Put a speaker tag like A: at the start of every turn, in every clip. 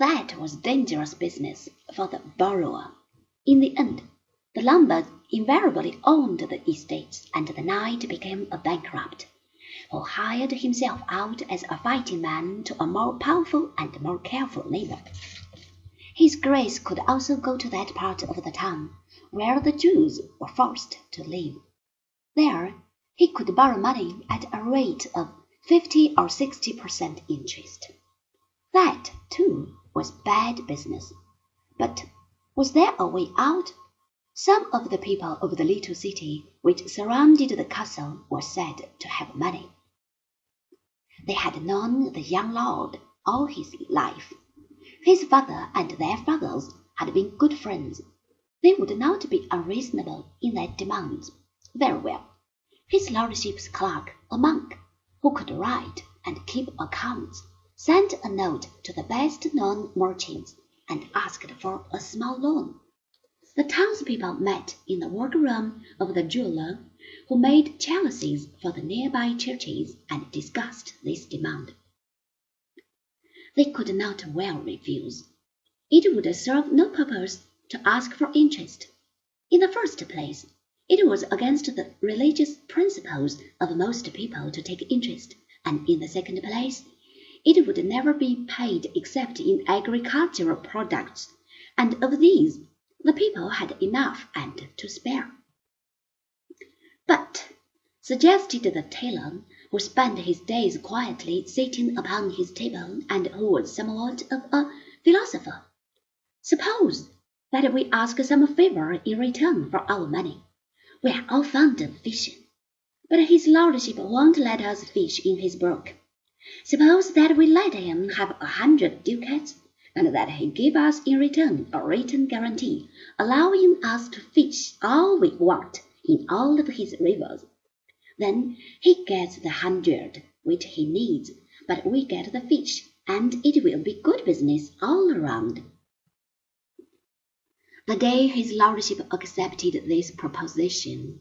A: That was dangerous business for the borrower. In the end, the Lombard invariably owned the estates, and the knight became a bankrupt, who hired himself out as a fighting man to a more powerful and more careful neighbor. His Grace could also go to that part of the town where the Jews were forced to live. There he could borrow money at a rate of fifty or sixty per cent interest. That, too, was bad business. But was there a way out? Some of the people of the little city which surrounded the castle were said to have money. They had known the young lord all his life. His father and their fathers had been good friends. They would not be unreasonable in their demands. Very well. His lordship's clerk, a monk, who could write and keep accounts, sent a note to the best known merchants and asked for a small loan. The townspeople met in the workroom of the jeweler, who made chalices for the nearby churches, and discussed this demand. They could not well refuse. It would serve no purpose to ask for interest. In the first place, it was against the religious principles of most people to take interest, and in the second place, it would never be paid except in agricultural products, and of these the people had enough and to spare. But, suggested the tailor, who spent his days quietly sitting upon his table and who was somewhat of a philosopher. Suppose that we ask some favor in return for our money. We are all fond of fishing, but his lordship won't let us fish in his brook. Suppose that we let him have a hundred ducats, and that he give us in return a written guarantee allowing us to fish all we want in all of his rivers. Then he gets the hundred which he needs, but we get the fish, and it will be good business all around. The day his lordship accepted this proposition,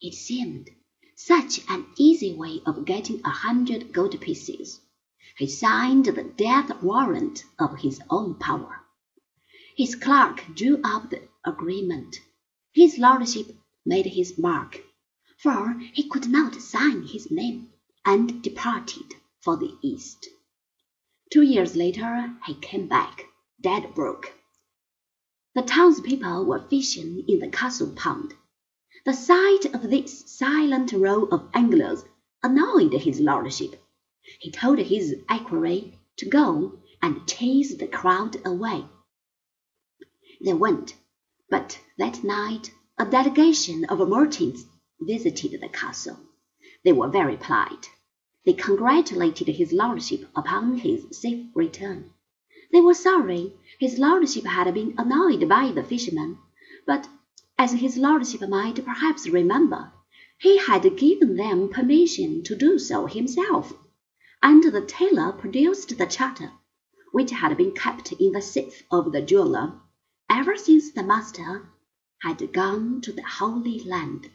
A: it seemed such an easy way of getting a hundred gold pieces. He signed the death warrant of his own power. His clerk drew up the agreement. His lordship made his mark for he could not sign his name, and departed for the East. Two years later he came back, dead broke. The townspeople were fishing in the castle pond. The sight of this silent row of anglers annoyed his lordship. He told his equerry to go and chase the crowd away. They went, but that night a delegation of merchants visited the castle. They were very polite. They congratulated his lordship upon his safe return. They were sorry his lordship had been annoyed by the fishermen, but, as his lordship might perhaps remember, he had given them permission to do so himself, and the tailor produced the charter, which had been kept in the safe of the jeweler ever since the master had gone to the Holy Land.